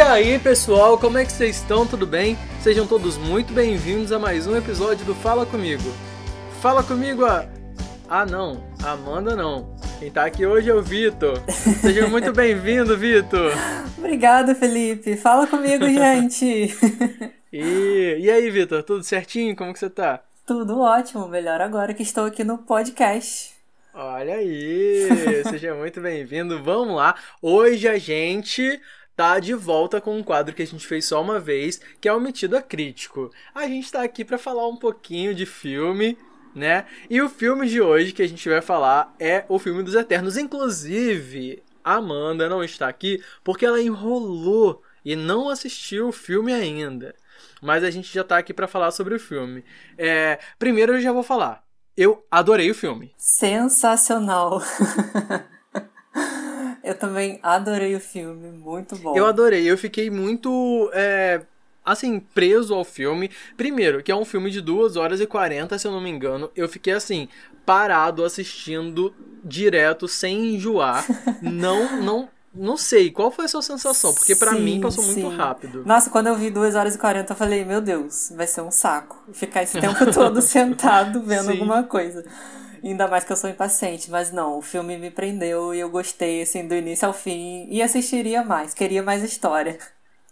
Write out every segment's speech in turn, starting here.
E aí pessoal, como é que vocês estão? Tudo bem? Sejam todos muito bem-vindos a mais um episódio do Fala Comigo. Fala comigo a. Ah não, a Amanda não. Quem tá aqui hoje é o Vitor. Seja muito bem-vindo, Vitor. Obrigada, Felipe. Fala comigo, gente. e, e aí, Vitor, tudo certinho? Como que você tá? Tudo ótimo, melhor agora que estou aqui no podcast. Olha aí, seja muito bem-vindo. Vamos lá. Hoje a gente tá de volta com um quadro que a gente fez só uma vez, que é o Metido a Crítico. A gente tá aqui para falar um pouquinho de filme, né? E o filme de hoje que a gente vai falar é o filme dos Eternos. Inclusive, a Amanda não está aqui porque ela enrolou e não assistiu o filme ainda. Mas a gente já tá aqui para falar sobre o filme. É, primeiro eu já vou falar. Eu adorei o filme. Sensacional. Eu também adorei o filme, muito bom. Eu adorei, eu fiquei muito. É, assim, preso ao filme. Primeiro, que é um filme de 2 horas e 40, se eu não me engano. Eu fiquei assim, parado assistindo direto, sem enjoar. não, não. Não sei, qual foi a sua sensação? Porque para mim passou sim. muito rápido. Nossa, quando eu vi 2 horas e 40, eu falei, meu Deus, vai ser um saco. Ficar esse tempo todo sentado vendo sim. alguma coisa. Ainda mais que eu sou impaciente, mas não, o filme me prendeu e eu gostei, assim, do início ao fim. E assistiria mais, queria mais história.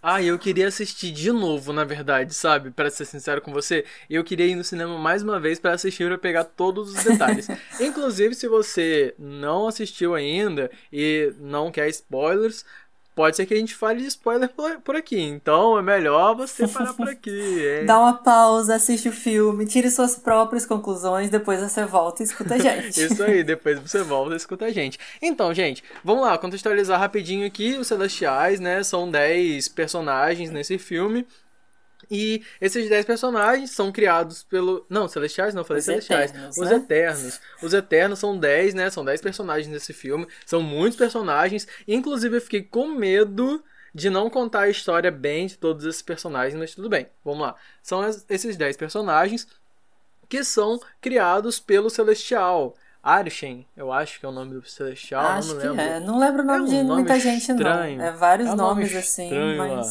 Ah, eu queria assistir de novo, na verdade, sabe? Para ser sincero com você, eu queria ir no cinema mais uma vez para assistir para pegar todos os detalhes. Inclusive, se você não assistiu ainda e não quer spoilers, pode ser que a gente fale de spoiler por, aqui. Então é melhor você parar por aqui. Hein? Dá uma pausa, assiste o filme, tire suas próprias conclusões, depois você volta e escuta a gente. Isso aí, depois você volta e escuta a gente. Então, gente, vamos lá, contextualizar rapidinho aqui os Celestiais, né? São 10 personagens nesse filme. E esses 10 personagens são criados pelo. Não, Celestiais, não, falei Os Celestiais. Eternos, Os né? Eternos. Os Eternos são 10, né? São 10 personagens nesse filme. São muitos personagens. Inclusive, eu fiquei com medo de não contar a história bem de todos esses personagens, mas tudo bem. Vamos lá. São es- esses 10 personagens que são criados pelo Celestial. Arshen, eu acho que é o nome do Celestial, Acho não que lembro. é. Não lembro o nome É um de nome muita gente, estranho. não. É vários É um nome nomes assim, estranho lá.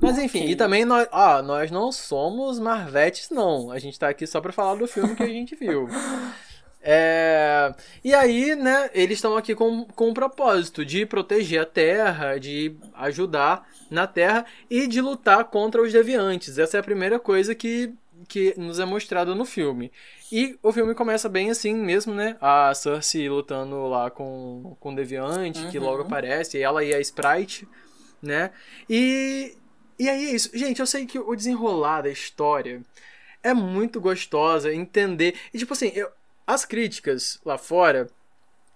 Mas. Enfim, Ok. e também nós, ah, nós não somos Marvetes, não. A gente tá aqui só pra falar do filme que a gente viu. É, e aí, né, eles estão aqui com, com um propósito de proteger a Terra, de ajudar na Terra e de lutar contra os deviantes. Essa é a primeira coisa que, que nos é mostrado no filme. E o filme começa bem assim mesmo, né? A Cersei lutando lá com, com o deviante, que Uhum. logo aparece, ela e a Sprite, né? E, e aí é isso. Gente, eu sei que o desenrolar da história é muito gostosa, entender. E tipo assim, eu- as críticas lá fora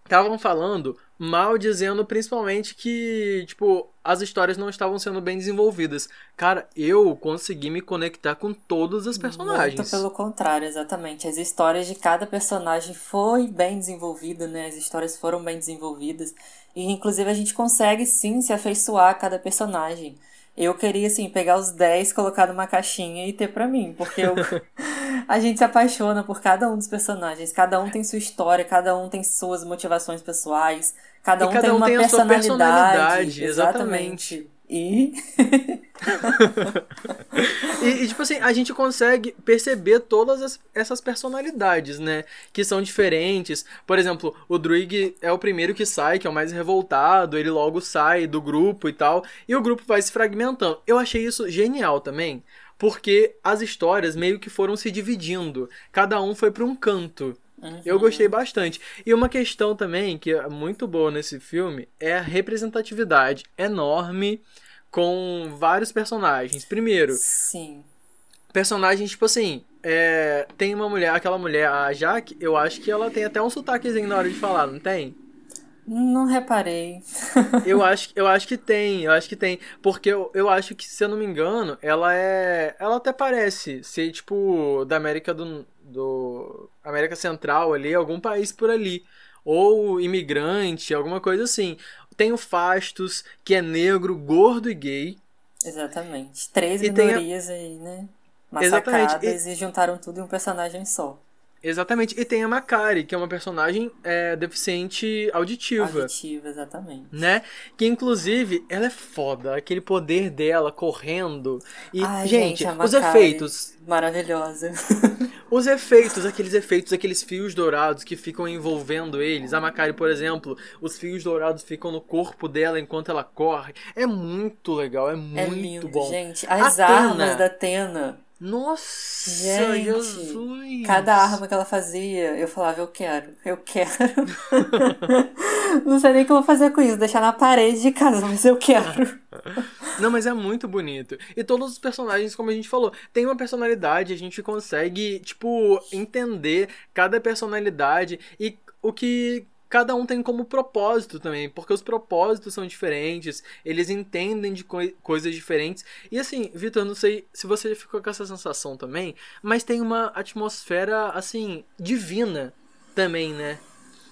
estavam falando mal, dizendo principalmente que, tipo, as histórias não estavam sendo bem desenvolvidas. Cara, eu consegui me conectar com todos os personagens. Muito pelo contrário, exatamente. As histórias de cada personagem foi bem desenvolvida, né? As histórias foram bem desenvolvidas. E inclusive a gente consegue sim se afeiçoar a cada personagem. Eu queria, assim, pegar os 10, colocar numa caixinha e ter pra mim, porque eu... a gente se apaixona por cada um dos personagens. Cada um tem sua história, cada um tem suas motivações pessoais, cada um cada tem um uma tem personalidade. personalidade, exatamente. E E, e, tipo assim, a gente consegue perceber todas as- essas personalidades, né? Que são diferentes. Por exemplo, o Druig é o primeiro que sai, que é o mais revoltado, ele logo sai do grupo e tal, e o grupo vai se fragmentando. Eu achei isso genial também, porque as histórias meio que foram se dividindo. Cada um foi para um canto. Eu gostei bastante. E uma questão também que é muito boa nesse filme é a representatividade enorme com vários personagens. Primeiro, sim. personagens, tipo assim, é, tem uma mulher, aquela mulher, a Jaque, eu acho que ela tem até um sotaquezinho na hora de falar, não tem? Não reparei. Eu acho, eu acho que tem, eu acho que tem. Porque eu, eu acho que, se eu não me engano, ela é. Ela até parece ser, tipo, da América do. Do América Central ali, algum país por ali. Ou imigrante, alguma coisa assim. Tem o Fastos, que é negro, gordo e gay. Exatamente. Três E tem a- minorias aí, né? Exatamente. Massacradas e... juntaram tudo em um personagem só. Exatamente. E tem a Makari, que é uma personagem é, deficiente auditiva. Auditiva, exatamente. Né? Que inclusive ela é foda. Aquele poder dela correndo. E, Ai, gente, gente, os efeitos. Maravilhosa. Os efeitos, aqueles efeitos, aqueles fios dourados que ficam envolvendo eles. A Makari, por exemplo, os fios dourados ficam no corpo dela enquanto ela corre. É muito legal, é muito é lindo, bom. gente. As armas da Tena. Nossa, Gente, Jesus. cada arma que ela fazia, eu falava, eu quero, eu quero. Não sei nem o que eu vou fazer com isso, deixar na parede de casa, mas eu quero. Não, mas é muito bonito. E todos os personagens, como a gente falou, tem uma personalidade, a gente consegue, tipo, entender cada personalidade e o que cada um tem como propósito também, porque os propósitos são diferentes, eles entendem de co coisas diferentes. E assim, Vitor, não sei se você ficou com essa sensação também, mas tem uma atmosfera, assim, divina também, né?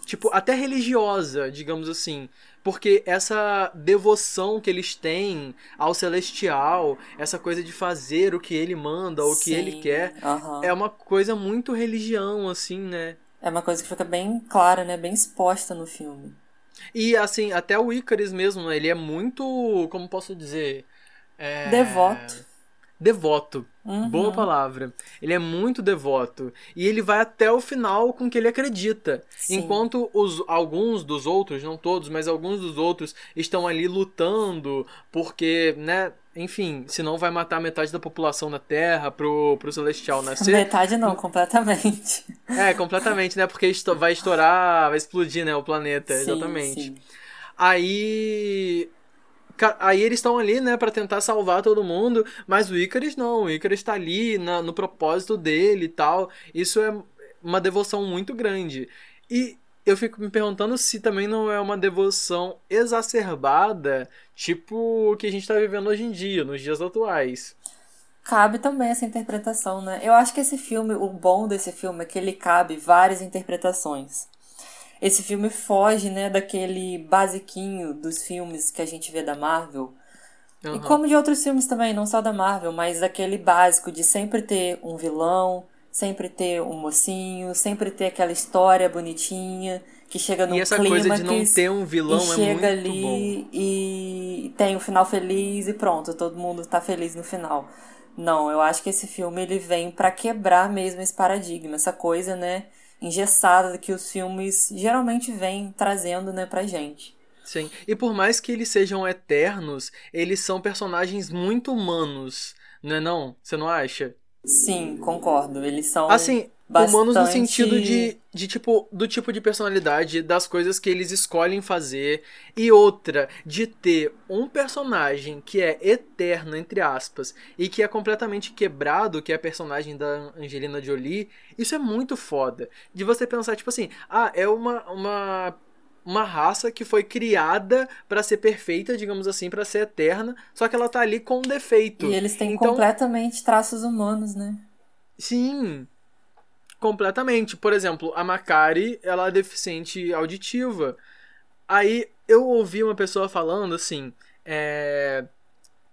Tipo, até religiosa, digamos assim. Porque essa devoção que eles têm ao celestial, essa coisa de fazer o que ele manda, o que ele quer, uhum. é uma coisa muito religião, assim, né? É uma coisa que fica bem clara, né? Bem exposta no filme. E assim, até o Icarus mesmo, ele é muito. Como posso dizer? É... Devoto. Devoto. Uhum. Boa palavra. Ele é muito devoto. E ele vai até o final com que ele acredita. Sim. Enquanto os, alguns dos outros, não todos, mas alguns dos outros estão ali lutando porque, né? Enfim, senão vai matar metade da população da Terra pro, pro Celestial nascer. Metade não, completamente. É, completamente, né? Porque vai estourar, vai explodir, né? O planeta, sim, exatamente. Sim. Aí Aí eles estão ali, né, para tentar salvar todo mundo, mas o Icarus não, o Icarus está ali na, no propósito dele e tal. Isso é uma devoção muito grande. E eu fico me perguntando se também não é uma devoção exacerbada, tipo o que a gente está vivendo hoje em dia, nos dias atuais. Cabe também essa interpretação, né? Eu acho que esse filme, o bom desse filme é que ele cabe várias interpretações esse filme foge, né, daquele basiquinho dos filmes que a gente vê da Marvel. Uhum. E como de outros filmes também, não só da Marvel, mas daquele básico de sempre ter um vilão, sempre ter um mocinho, sempre ter aquela história bonitinha que chega no E essa clímax, coisa de não ter um vilão e é chega muito ali bom. e tem um final feliz e pronto, todo mundo tá feliz no final. Não, eu acho que esse filme ele vem para quebrar mesmo esse paradigma, essa coisa, né, engessada que os filmes geralmente vêm trazendo, né, pra gente. Sim. E por mais que eles sejam eternos, eles são personagens muito humanos, não é não? Você não acha? Sim, concordo. Eles são Assim, bastante... humanos no sentido de, de tipo do tipo de personalidade, das coisas que eles escolhem fazer e outra de ter um personagem que é eterno entre aspas e que é completamente quebrado, que é a personagem da Angelina Jolie. Isso é muito foda. De você pensar tipo assim, ah, é uma uma uma raça que foi criada para ser perfeita, digamos assim, para ser eterna, só que ela tá ali com um defeito. E eles têm então, completamente traços humanos, né? Sim. Completamente. Por exemplo, a Makari, ela é deficiente auditiva. Aí eu ouvi uma pessoa falando assim, é...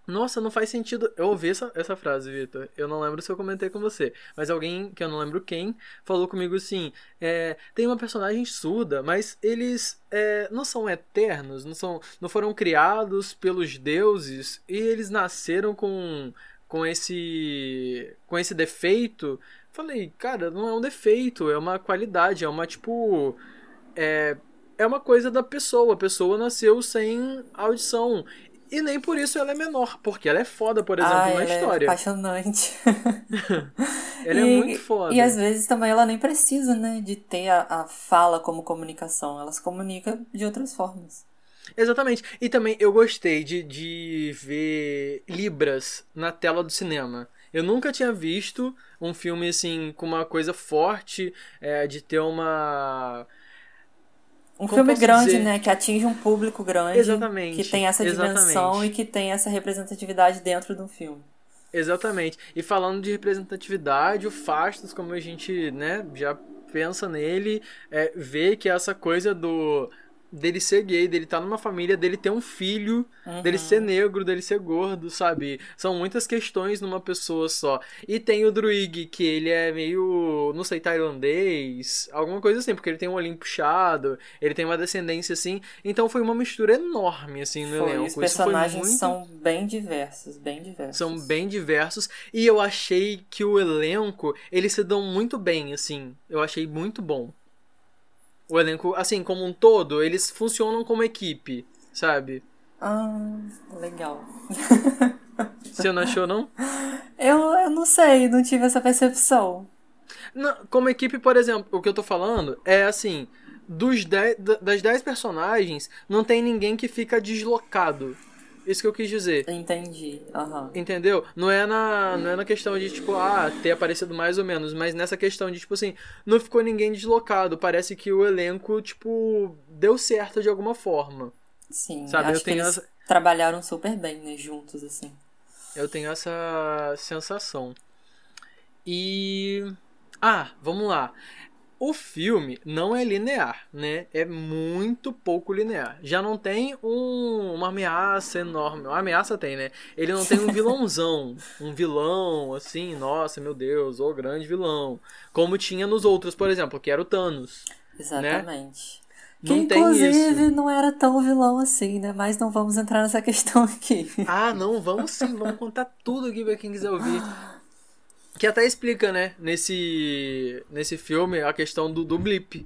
Nossa, não faz sentido. Eu ouvi essa, essa frase, Vitor. Eu não lembro se eu comentei com você. Mas alguém, que eu não lembro quem, falou comigo assim: é, tem uma personagem surda, mas eles é, não são eternos, não, são, não foram criados pelos deuses e eles nasceram com, com, esse, com esse defeito. Falei, cara, não é um defeito, é uma qualidade, é uma tipo. É, é uma coisa da pessoa. A pessoa nasceu sem audição. E nem por isso ela é menor, porque ela é foda, por exemplo, ah, na ela história. É apaixonante. ela e, é muito foda. E às vezes também ela nem precisa, né, de ter a, a fala como comunicação. Ela se comunica de outras formas. Exatamente. E também eu gostei de, de ver Libras na tela do cinema. Eu nunca tinha visto um filme assim com uma coisa forte, é, de ter uma um Como filme grande, dizer? né? Que atinge um público grande. Exatamente, Que tem essa dimensão exatamente. e que tem essa representatividade dentro de um filme. Exatamente. E falando de representatividade, o Fastos, como a gente né, já pensa nele, é, vê que essa coisa do dele ser gay, dele estar tá numa família, dele ter um filho, uhum. dele ser negro, dele ser gordo, sabe? São muitas questões numa pessoa só. E tem o Druig, que ele é meio, não sei, tailandês, alguma coisa assim, porque ele tem um olhinho puxado, ele tem uma descendência assim. Então foi uma mistura enorme, assim, no foi, elenco. Os personagens muito... são bem diversos, bem diversos. São bem diversos. E eu achei que o elenco, eles se dão muito bem, assim. Eu achei muito bom o elenco, assim, como um todo, eles funcionam como equipe, sabe? Ah, legal. Você não achou, não? Eu, eu não sei, não tive essa percepção. Não, como equipe, por exemplo, o que eu tô falando é assim, dos dez, das 10 personagens, não tem ninguém que fica deslocado. Isso que eu quis dizer. Entendi. Uhum. Entendeu? Não é, na, não é na questão de, tipo, ah, ter aparecido mais ou menos, mas nessa questão de, tipo assim, não ficou ninguém deslocado. Parece que o elenco, tipo, deu certo de alguma forma. Sim, sabe? Acho eu tenho essa... trabalharam super bem, né, juntos, assim. Eu tenho essa sensação. E. Ah, vamos lá o filme não é linear, né? É muito pouco linear. Já não tem um, uma ameaça enorme. Uma ameaça tem, né? Ele não tem um vilãozão. um vilão, assim, nossa, meu Deus, o grande vilão. Como tinha nos outros, por exemplo, que era o Thanos. Né? Exatamente. Né? Que não inclusive não era tão vilão assim, né? Mas não vamos entrar nessa questão aqui. Ah, não, vamos sim, vamos contar tudo aqui pra quem quiser ouvir. Que até explica, né, nesse, nesse filme, a questão do, do blip.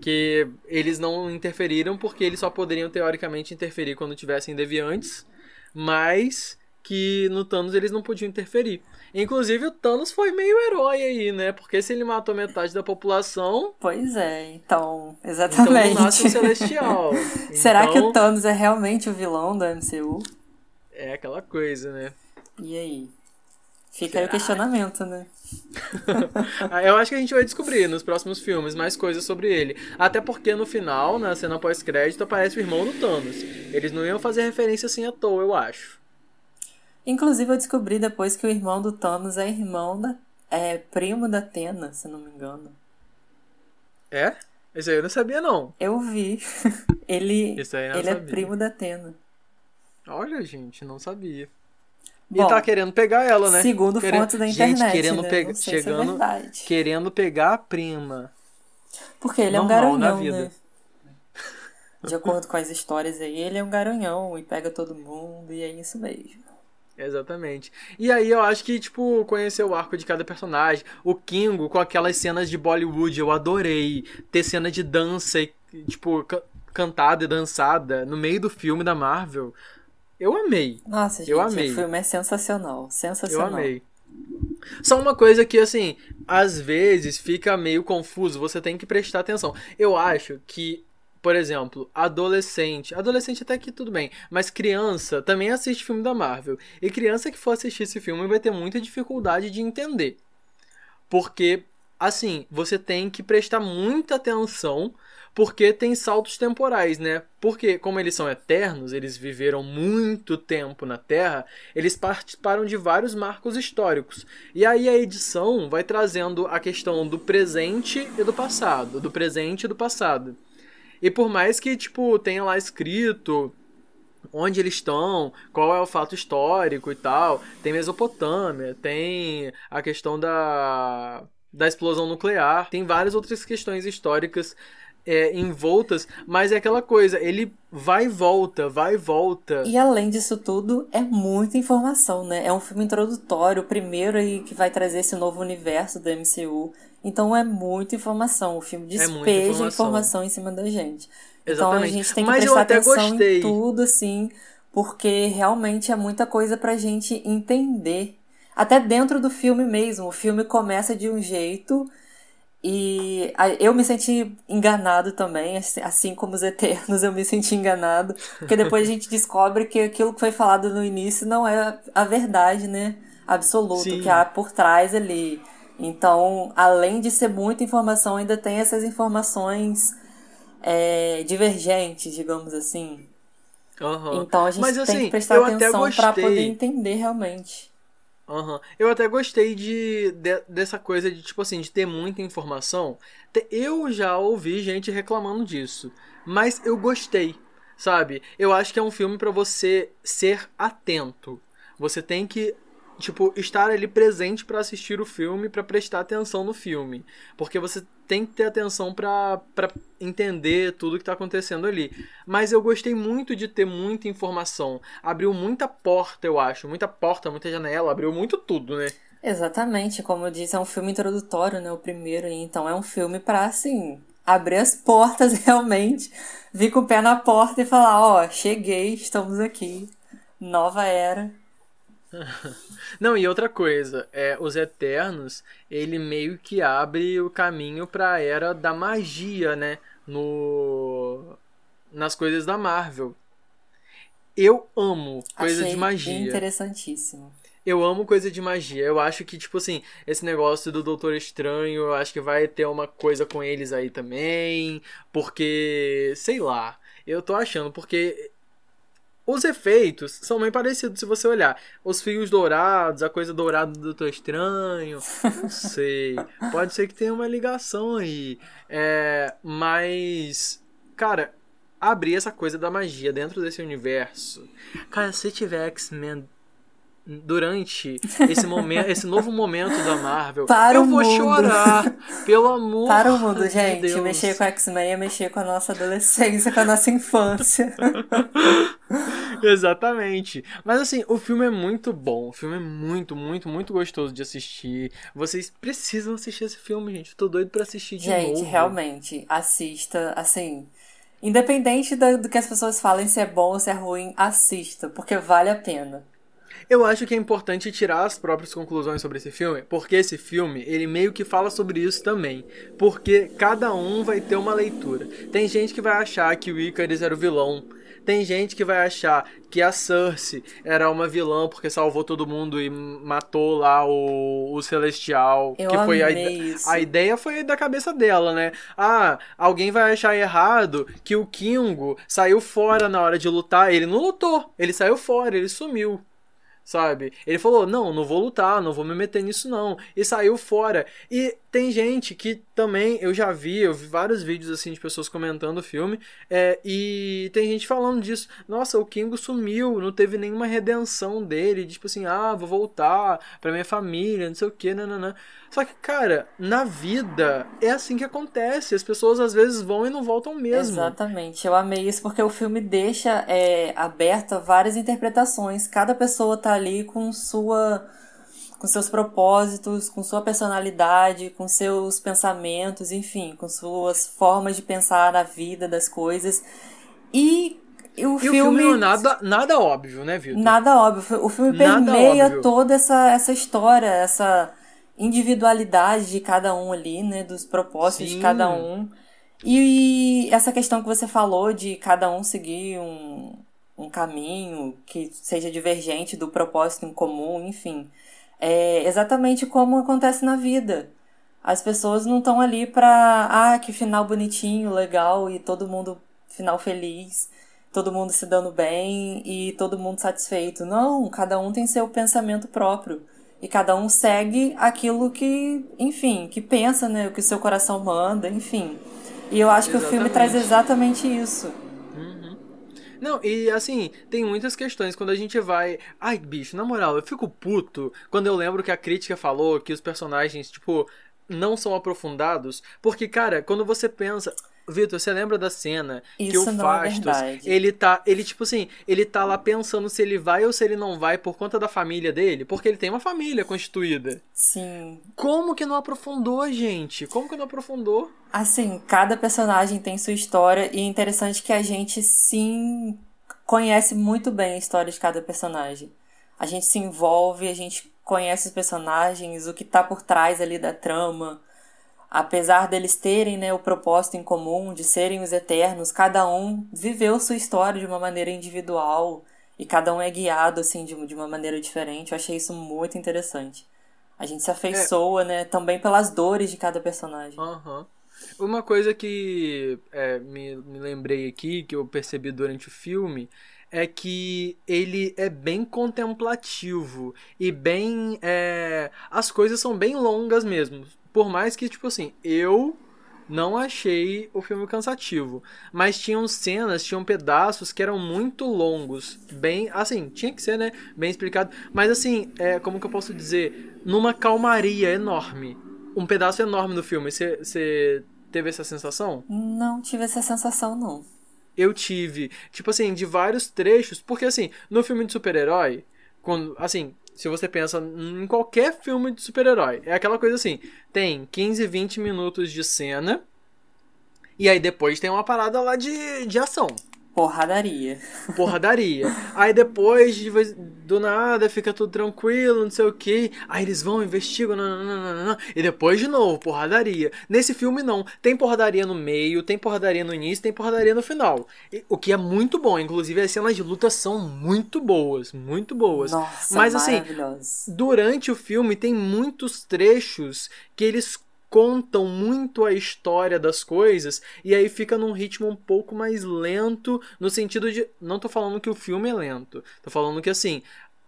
Que eles não interferiram porque eles só poderiam teoricamente interferir quando tivessem deviantes, mas que no Thanos eles não podiam interferir. Inclusive o Thanos foi meio herói aí, né? Porque se ele matou metade da população. Pois é, então, exatamente. Então nasce o Celestial. Será então, que o então Thanos é realmente o vilão da MCU? É aquela coisa, né? E aí? Fica aí o questionamento, né? Eu acho que a gente vai descobrir nos próximos filmes mais coisas sobre ele. Até porque no final, na cena pós-crédito, aparece o irmão do Thanos. Eles não iam fazer referência assim à toa, eu acho. Inclusive, eu descobri depois que o irmão do Thanos é irmão da. É primo da Tena, se não me engano. É? Isso aí eu não sabia, não. Eu vi. ele ele é sabia. é primo da Tena. Olha, gente, não sabia. Bom, e tá querendo pegar ela, né? Segundo querendo... fontes da internet. Gente, querendo né? pegar. Chegando. É querendo pegar a prima. Porque ele Normal, é um garanhão, né? De acordo com as histórias aí, ele é um garanhão e pega todo mundo, e é isso mesmo. Exatamente. E aí eu acho que, tipo, conhecer o arco de cada personagem. O Kingo com aquelas cenas de Bollywood, eu adorei. Ter cena de dança e, tipo, cantada e dançada no meio do filme da Marvel. Eu amei. Nossa, gente, eu amei. o filme é sensacional. Sensacional. Eu amei. Só uma coisa que, assim, às vezes fica meio confuso, você tem que prestar atenção. Eu acho que, por exemplo, adolescente. Adolescente até que tudo bem, mas criança também assiste filme da Marvel. E criança que for assistir esse filme vai ter muita dificuldade de entender. Porque, assim, você tem que prestar muita atenção porque tem saltos temporais, né? Porque, como eles são eternos, eles viveram muito tempo na Terra, eles participaram de vários marcos históricos. E aí a edição vai trazendo a questão do presente e do passado, do presente e do passado. E por mais que, tipo, tenha lá escrito onde eles estão, qual é o fato histórico e tal. Tem Mesopotâmia, tem a questão da, da explosão nuclear, tem várias outras questões históricas é, envoltas, mas é aquela coisa, ele vai e volta, vai e volta. E além disso tudo, é muita informação, né? É um filme introdutório, o primeiro aí que vai trazer esse novo universo do MCU. Então é muita informação. O filme é despeja é informação. informação. em cima da gente. Exatamente. Então a gente tem que mas prestar atenção gostei. em tudo, assim, porque realmente é muita coisa pra gente entender. Até dentro do filme mesmo. O filme começa de um jeito e eu me senti enganado também, assim, assim como os Eternos, eu me senti enganado, porque depois a gente descobre que aquilo que foi falado no início não é a verdade, né? Absoluta, que há por trás ali. Então, além de ser muita informação, ainda tem essas informações é, divergentes, digamos assim. Uhum. Então a gente Mas, tem assim, que prestar atenção para poder entender realmente. Uhum. Eu até gostei de, de, dessa coisa de, tipo assim, de ter muita informação. Eu já ouvi gente reclamando disso. Mas eu gostei, sabe? Eu acho que é um filme para você ser atento. Você tem que tipo, estar ali presente para assistir o filme, para prestar atenção no filme. Porque você tem que ter atenção para entender tudo que tá acontecendo ali. Mas eu gostei muito de ter muita informação. Abriu muita porta, eu acho. Muita porta, muita janela, abriu muito tudo, né? Exatamente, como eu disse, é um filme introdutório, né? O primeiro, então é um filme para assim, abrir as portas realmente, vir com o pé na porta e falar, ó, oh, cheguei, estamos aqui, nova era. Não, e outra coisa, é, os Eternos, ele meio que abre o caminho para a era da magia, né? No nas coisas da Marvel. Eu amo coisa Achei de magia. Interessantíssimo. Eu amo coisa de magia. Eu acho que, tipo assim, esse negócio do Doutor Estranho, eu acho que vai ter uma coisa com eles aí também. Porque, sei lá, eu tô achando, porque os efeitos são bem parecidos se você olhar. Os fios dourados, a coisa dourada do Doutor Estranho. Não sei. Pode ser que tenha uma ligação aí. É, mas. Cara, abrir essa coisa da magia dentro desse universo. Cara, se tiver X-Men durante esse momento, esse novo momento da Marvel, Para eu o vou mundo. chorar. Pelo amor Para o mundo, gente. Mexer com X-Men é mexer com a nossa adolescência, com a nossa infância. Exatamente. Mas assim, o filme é muito bom. O filme é muito, muito, muito gostoso de assistir. Vocês precisam assistir esse filme, gente. Eu tô doido pra assistir de gente, novo. realmente, assista, assim. Independente do, do que as pessoas falem, se é bom ou se é ruim, assista, porque vale a pena. Eu acho que é importante tirar as próprias conclusões sobre esse filme, porque esse filme, ele meio que fala sobre isso também. Porque cada um vai ter uma leitura. Tem gente que vai achar que o Icarus era o vilão. Tem gente que vai achar que a Cersei era uma vilã porque salvou todo mundo e matou lá o, o Celestial. Eu que foi a, isso. a ideia foi da cabeça dela, né? Ah, alguém vai achar errado que o Kingo saiu fora na hora de lutar. Ele não lutou, ele saiu fora, ele sumiu sabe? Ele falou: "Não, não vou lutar, não vou me meter nisso não". E saiu fora. E tem gente que também eu já vi, eu vi vários vídeos assim de pessoas comentando o filme, é, e tem gente falando disso. Nossa, o Kingo sumiu, não teve nenhuma redenção dele, tipo assim: "Ah, vou voltar pra minha família, não sei o que, nananã". Só que, cara, na vida é assim que acontece. As pessoas às vezes vão e não voltam mesmo. Exatamente, eu amei isso porque o filme deixa é, aberta várias interpretações. Cada pessoa tá ali com sua com seus propósitos, com sua personalidade, com seus pensamentos, enfim, com suas formas de pensar na vida, das coisas. E, o E o filme filme não é nada, nada óbvio, né, Vitor? Nada óbvio. O filme permeia toda essa, essa história, essa individualidade de cada um ali, né? Dos propósitos de Sim. cada um. E, essa questão que você falou de cada um seguir um, um caminho que seja divergente do propósito em comum, enfim. É exatamente como acontece na vida. As pessoas não estão ali pra, ah, que final bonitinho, legal, e todo mundo final feliz, todo mundo se dando bem e todo mundo satisfeito. Não, cada um tem seu pensamento próprio. E cada um segue aquilo que, enfim, que pensa, né? O que seu coração manda, enfim. E eu acho que o filme Exatamente. traz exatamente isso. Não, e assim, tem muitas questões quando a gente vai. Ai, bicho, na moral, eu fico puto quando eu lembro que a crítica falou que os personagens, tipo, não são aprofundados. Porque, cara, quando você pensa. Vitor, você lembra da cena que Isso o não é Fastos, verdade. ele tá, ele tipo assim, ele tá lá pensando se ele vai ou se ele não vai por conta da família dele, porque ele tem uma família constituída. Sim. Como que não aprofundou, gente? Como que não aprofundou? Assim, cada personagem tem sua história e é interessante que a gente sim conhece muito bem a história de cada personagem. A gente se envolve, a gente conhece os personagens, o que tá por trás ali da trama. Apesar deles terem né, o propósito em comum de serem os eternos, cada um viveu sua história de uma maneira individual e cada um é guiado assim de, de uma maneira diferente. Eu achei isso muito interessante. A gente se afeiçoa, né, também pelas dores de cada personagem. Aham. Uma coisa que é, me, me lembrei aqui, que eu percebi durante o filme, é que ele é bem contemplativo e bem. É... As coisas são bem longas mesmo. Por mais que, tipo assim, eu não achei o filme cansativo. Mas tinham cenas, tinham pedaços que eram muito longos. Bem, assim, tinha que ser, né? Bem explicado. Mas assim, é, como que eu posso dizer? Numa calmaria enorme. Um pedaço enorme do filme. Você teve essa sensação? Não tive essa sensação, não. Eu tive. Tipo assim, de vários trechos. Porque assim, no filme de super-herói, quando, assim, se você pensa em qualquer filme de super-herói, é aquela coisa assim: tem 15, 20 minutos de cena, e aí depois tem uma parada lá de, de ação. Porradaria. Porradaria. Aí depois, do nada, fica tudo tranquilo, não sei o que. Aí eles vão, investigam, nananana, e depois de novo, porradaria. Nesse filme, não. Tem porradaria no meio, tem porradaria no início, tem porradaria no final. O que é muito bom. Inclusive, as cenas de luta são muito boas. Muito boas. Nossa, Mas assim, durante o filme, tem muitos trechos que eles contam muito a história das coisas e aí fica num ritmo um pouco mais lento no sentido de não tô falando que o filme é lento tô falando que assim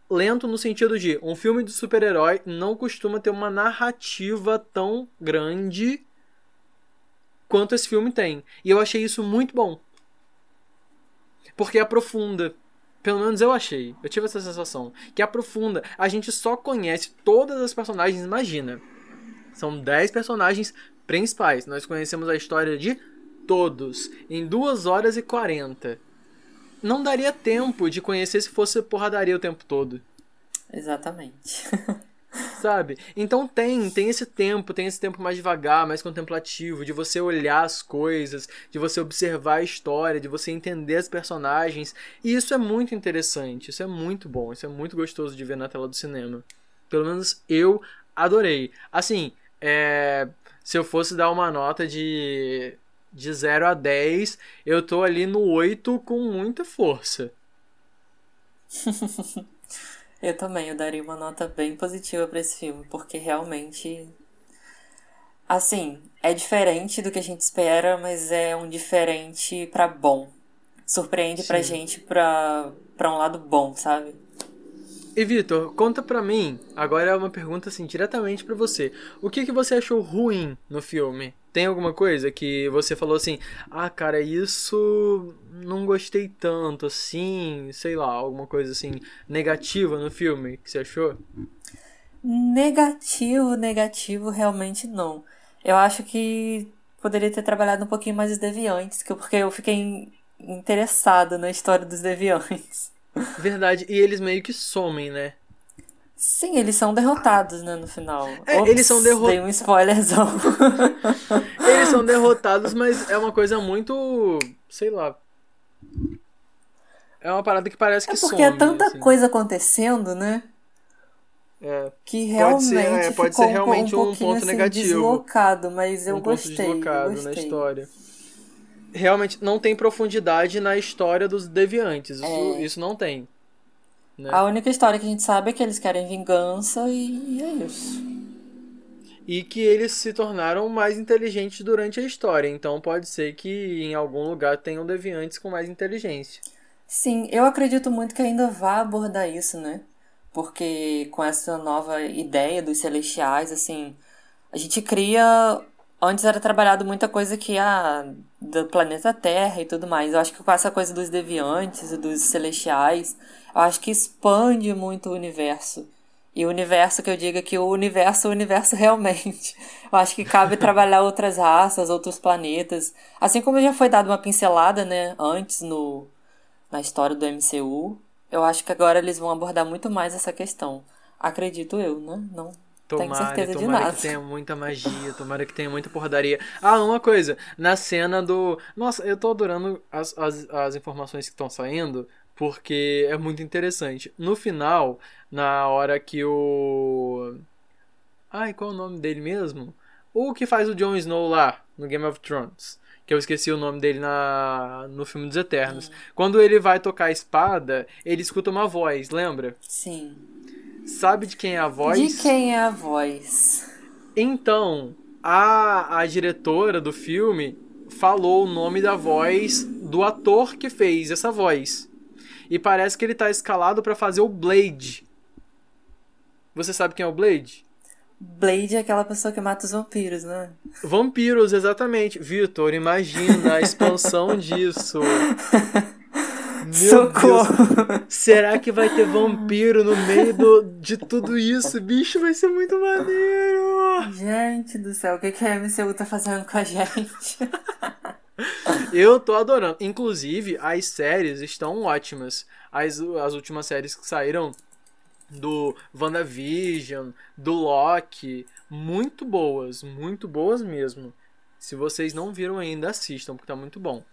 lento no sentido de um filme de super-herói não costuma ter uma narrativa tão grande quanto esse filme tem e eu achei isso muito bom porque aprofunda pelo menos eu achei. Eu tive essa sensação. Que aprofunda. A gente só conhece todas as personagens, imagina. São 10 personagens principais. Nós conhecemos a história de todos em 2 horas e 40. Não daria tempo de conhecer se fosse porradaria o tempo todo. Exatamente. Sabe? Então tem, tem esse tempo, tem esse tempo mais devagar, mais contemplativo, de você olhar as coisas, de você observar a história, de você entender as personagens. E isso é muito interessante, isso é muito bom, isso é muito gostoso de ver na tela do cinema. Pelo menos eu adorei. Assim, é, se eu fosse dar uma nota de, de 0 a 10, eu tô ali no 8 com muita força. eu também, eu daria uma nota bem positiva para esse filme, porque realmente. Assim, é diferente do que a gente espera, mas é um diferente para bom. Surpreende Sim. pra gente pra, pra um lado bom, sabe? E Vitor, conta pra mim, agora é uma pergunta assim, diretamente para você. O que, que você achou ruim no filme? Tem alguma coisa que você falou assim, ah, cara, isso não gostei tanto, assim, sei lá, alguma coisa assim, negativa no filme que você achou? Negativo, negativo, realmente não. Eu acho que poderia ter trabalhado um pouquinho mais os deviantes, porque eu fiquei interessado na história dos deviantes. Verdade, e eles meio que somem, né? Sim, eles são derrotados, né, no final. É, Ops, eles são derrotados. Dei um spoilerzão. eles são derrotados, mas é uma coisa muito. sei lá. É uma parada que parece que É porque é some, é tanta assim. coisa acontecendo, né? É. Que realmente pode ser, é, pode ser realmente um, um, ponto assim, negativo. deslocado, mas eu um gostei. Ponto deslocado eu gostei. na história realmente não tem profundidade na história dos deviantes. Isso, é. isso não tem. Né? A única história que a gente sabe é que eles querem vingança e é isso. E que eles se tornaram mais inteligentes durante a história. Então pode ser que em algum lugar tenham deviantes com mais inteligência. Sim, eu acredito muito que ainda vai abordar isso, né? Porque com essa nova ideia dos celestiais, assim, a gente cria Antes era trabalhado muita coisa que a do planeta Terra e tudo mais. Eu acho que com essa coisa dos deviantes e dos celestiais, eu acho que expande muito o universo. E o universo que eu digo é que o universo, o universo realmente. Eu acho que cabe trabalhar outras raças, outros planetas. Assim como já foi dado uma pincelada, né, antes no na história do MCU, eu acho que agora eles vão abordar muito mais essa questão. Acredito eu, né? Não Tomara, certeza tomara que tenha muita magia, tomara que tenha muita porradaria. Ah, uma coisa, na cena do. Nossa, eu tô adorando as, as, as informações que estão saindo, porque é muito interessante. No final, na hora que o. Ai, qual é o nome dele mesmo? O que faz o Jon Snow lá, no Game of Thrones. Que eu esqueci o nome dele na, no filme dos Eternos. Quando ele vai tocar a espada, ele escuta uma voz, lembra? Sim. Sabe de quem é a voz? De quem é a voz? Então, a, a diretora do filme falou o nome da voz do ator que fez essa voz. E parece que ele tá escalado para fazer o Blade. Você sabe quem é o Blade? Blade é aquela pessoa que mata os vampiros, né? Vampiros, exatamente. Vitor, imagina a expansão disso. Socorro! Deus. Será que vai ter vampiro no meio do, de tudo isso? Bicho, vai ser muito maneiro! Gente do céu, o que, que a MCU tá fazendo com a gente? Eu tô adorando. Inclusive, as séries estão ótimas. As, as últimas séries que saíram do WandaVision, do Loki, muito boas, muito boas mesmo. Se vocês não viram ainda, assistam, porque tá muito bom.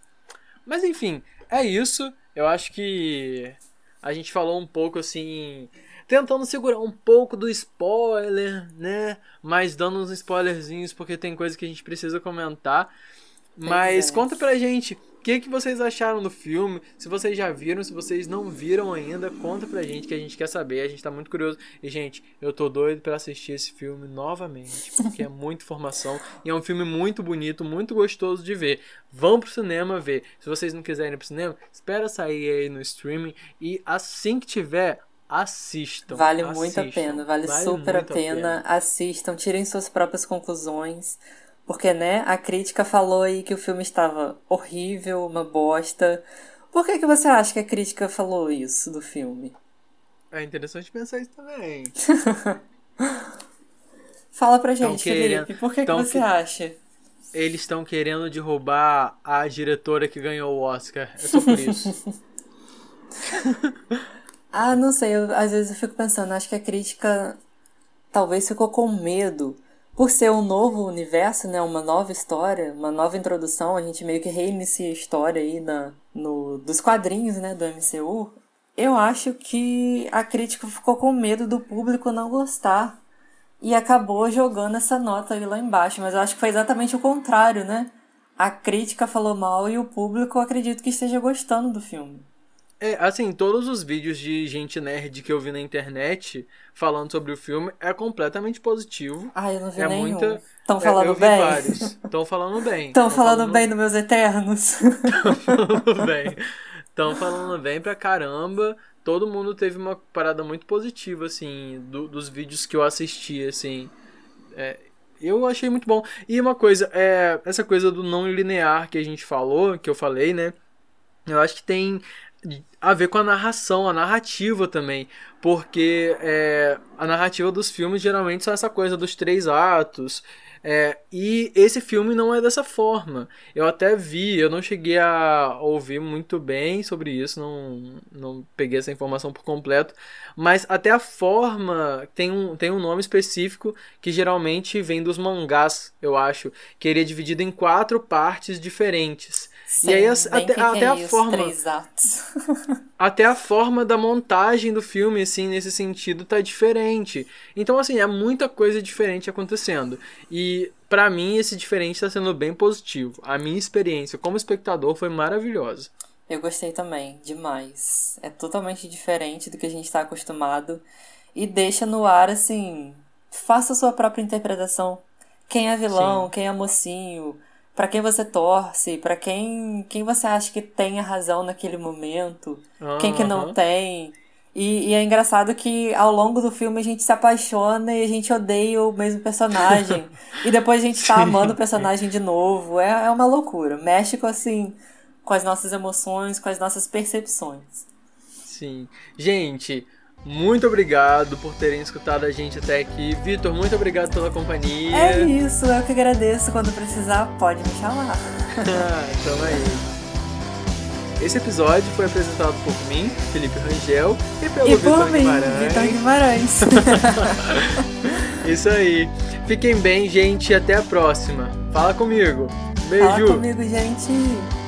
Mas enfim, é isso. Eu acho que a gente falou um pouco assim, tentando segurar um pouco do spoiler, né? Mas dando uns spoilerzinhos porque tem coisa que a gente precisa comentar. Mas é. conta pra gente que, que vocês acharam do filme, se vocês já viram, se vocês não viram ainda, conta pra gente que a gente quer saber, a gente tá muito curioso. E, gente, eu tô doido pra assistir esse filme novamente, porque é muita informação e é um filme muito bonito, muito gostoso de ver. Vão pro cinema ver. Se vocês não quiserem ir pro cinema, espera sair aí no streaming e assim que tiver, assistam. Vale muito a assistam. pena, vale, super a muito pena. Assistam, tirem suas próprias conclusões. Porque, né, a crítica falou aí que o filme estava horrível, uma bosta. Por que, que você acha que a crítica falou isso do filme? É interessante pensar isso também. Fala pra Tão gente, querendo- Felipe, por que, que tão você que- acha? Eles estão querendo derrubar a diretora que ganhou o Oscar. É só por isso. Ah, não sei, eu- às vezes eu fico pensando, acho que a crítica talvez ficou com medo. Por ser um novo universo, né, uma nova história, uma nova introdução, a gente meio que reinicia a história aí na, no, dos quadrinhos, né, do MCU. Eu acho que a crítica ficou com medo do público não gostar e acabou jogando essa nota aí lá embaixo, mas eu acho que foi exatamente o contrário, né? A crítica falou mal e o público acredito que esteja gostando do filme. É, assim, todos os vídeos de gente nerd que eu vi na internet falando sobre o filme é completamente positivo. Ah, eu não vi é nenhum. muita. Estão é, falando vi bem? Estão falando bem. Estão Tão falando bem dos meus eternos. falando bem. Estão falando bem pra caramba. Todo mundo teve uma parada muito positiva, assim, do- dos vídeos que eu assisti, assim. É, eu achei muito bom. E uma coisa, é, essa coisa do não linear que a gente falou, que eu falei, né? Eu acho que tem a ver com a narração, a narrativa também. Porque é, a narrativa dos filmes geralmente são essa coisa dos três atos. é, e esse filme não é dessa forma. Eu até vi, eu não cheguei a ouvir muito bem sobre isso, não, não peguei essa informação por completo. Mas até a forma tem um, tem um nome específico que geralmente vem dos mangás, eu acho. Que ele é dividido em quatro partes diferentes. E aí até, até a forma até a forma da montagem do filme, assim, nesse sentido, tá diferente. Então, assim, é muita coisa diferente acontecendo. E, pra mim, esse diferente tá sendo bem positivo. A minha experiência como espectador foi maravilhosa. Eu gostei também, demais. É totalmente diferente do que a gente tá acostumado. E deixa no ar, assim. Faça a sua própria interpretação. Quem é vilão, Sim. quem é mocinho, pra quem você torce, pra quem, quem você acha que tem a razão naquele momento, quem que não tem. E, e é engraçado que ao longo do filme a gente se apaixona e a gente odeia o mesmo personagem. e depois a gente tá Sim. amando o personagem de novo. É, é uma loucura. Mexe com assim, com as nossas emoções, com as nossas percepções. Sim. Gente, muito obrigado por terem escutado a gente até aqui. Vitor, muito obrigado pela companhia. É isso, eu que agradeço. Quando precisar, pode me chamar. Tamo aí. Esse episódio foi apresentado por mim, Felipe Rangel, e pelo E Vitor por mim, Guimarães. Vitor Guimarães. Isso aí. Fiquem bem, gente, e até a próxima. Fala comigo. Beijo. Fala comigo, gente.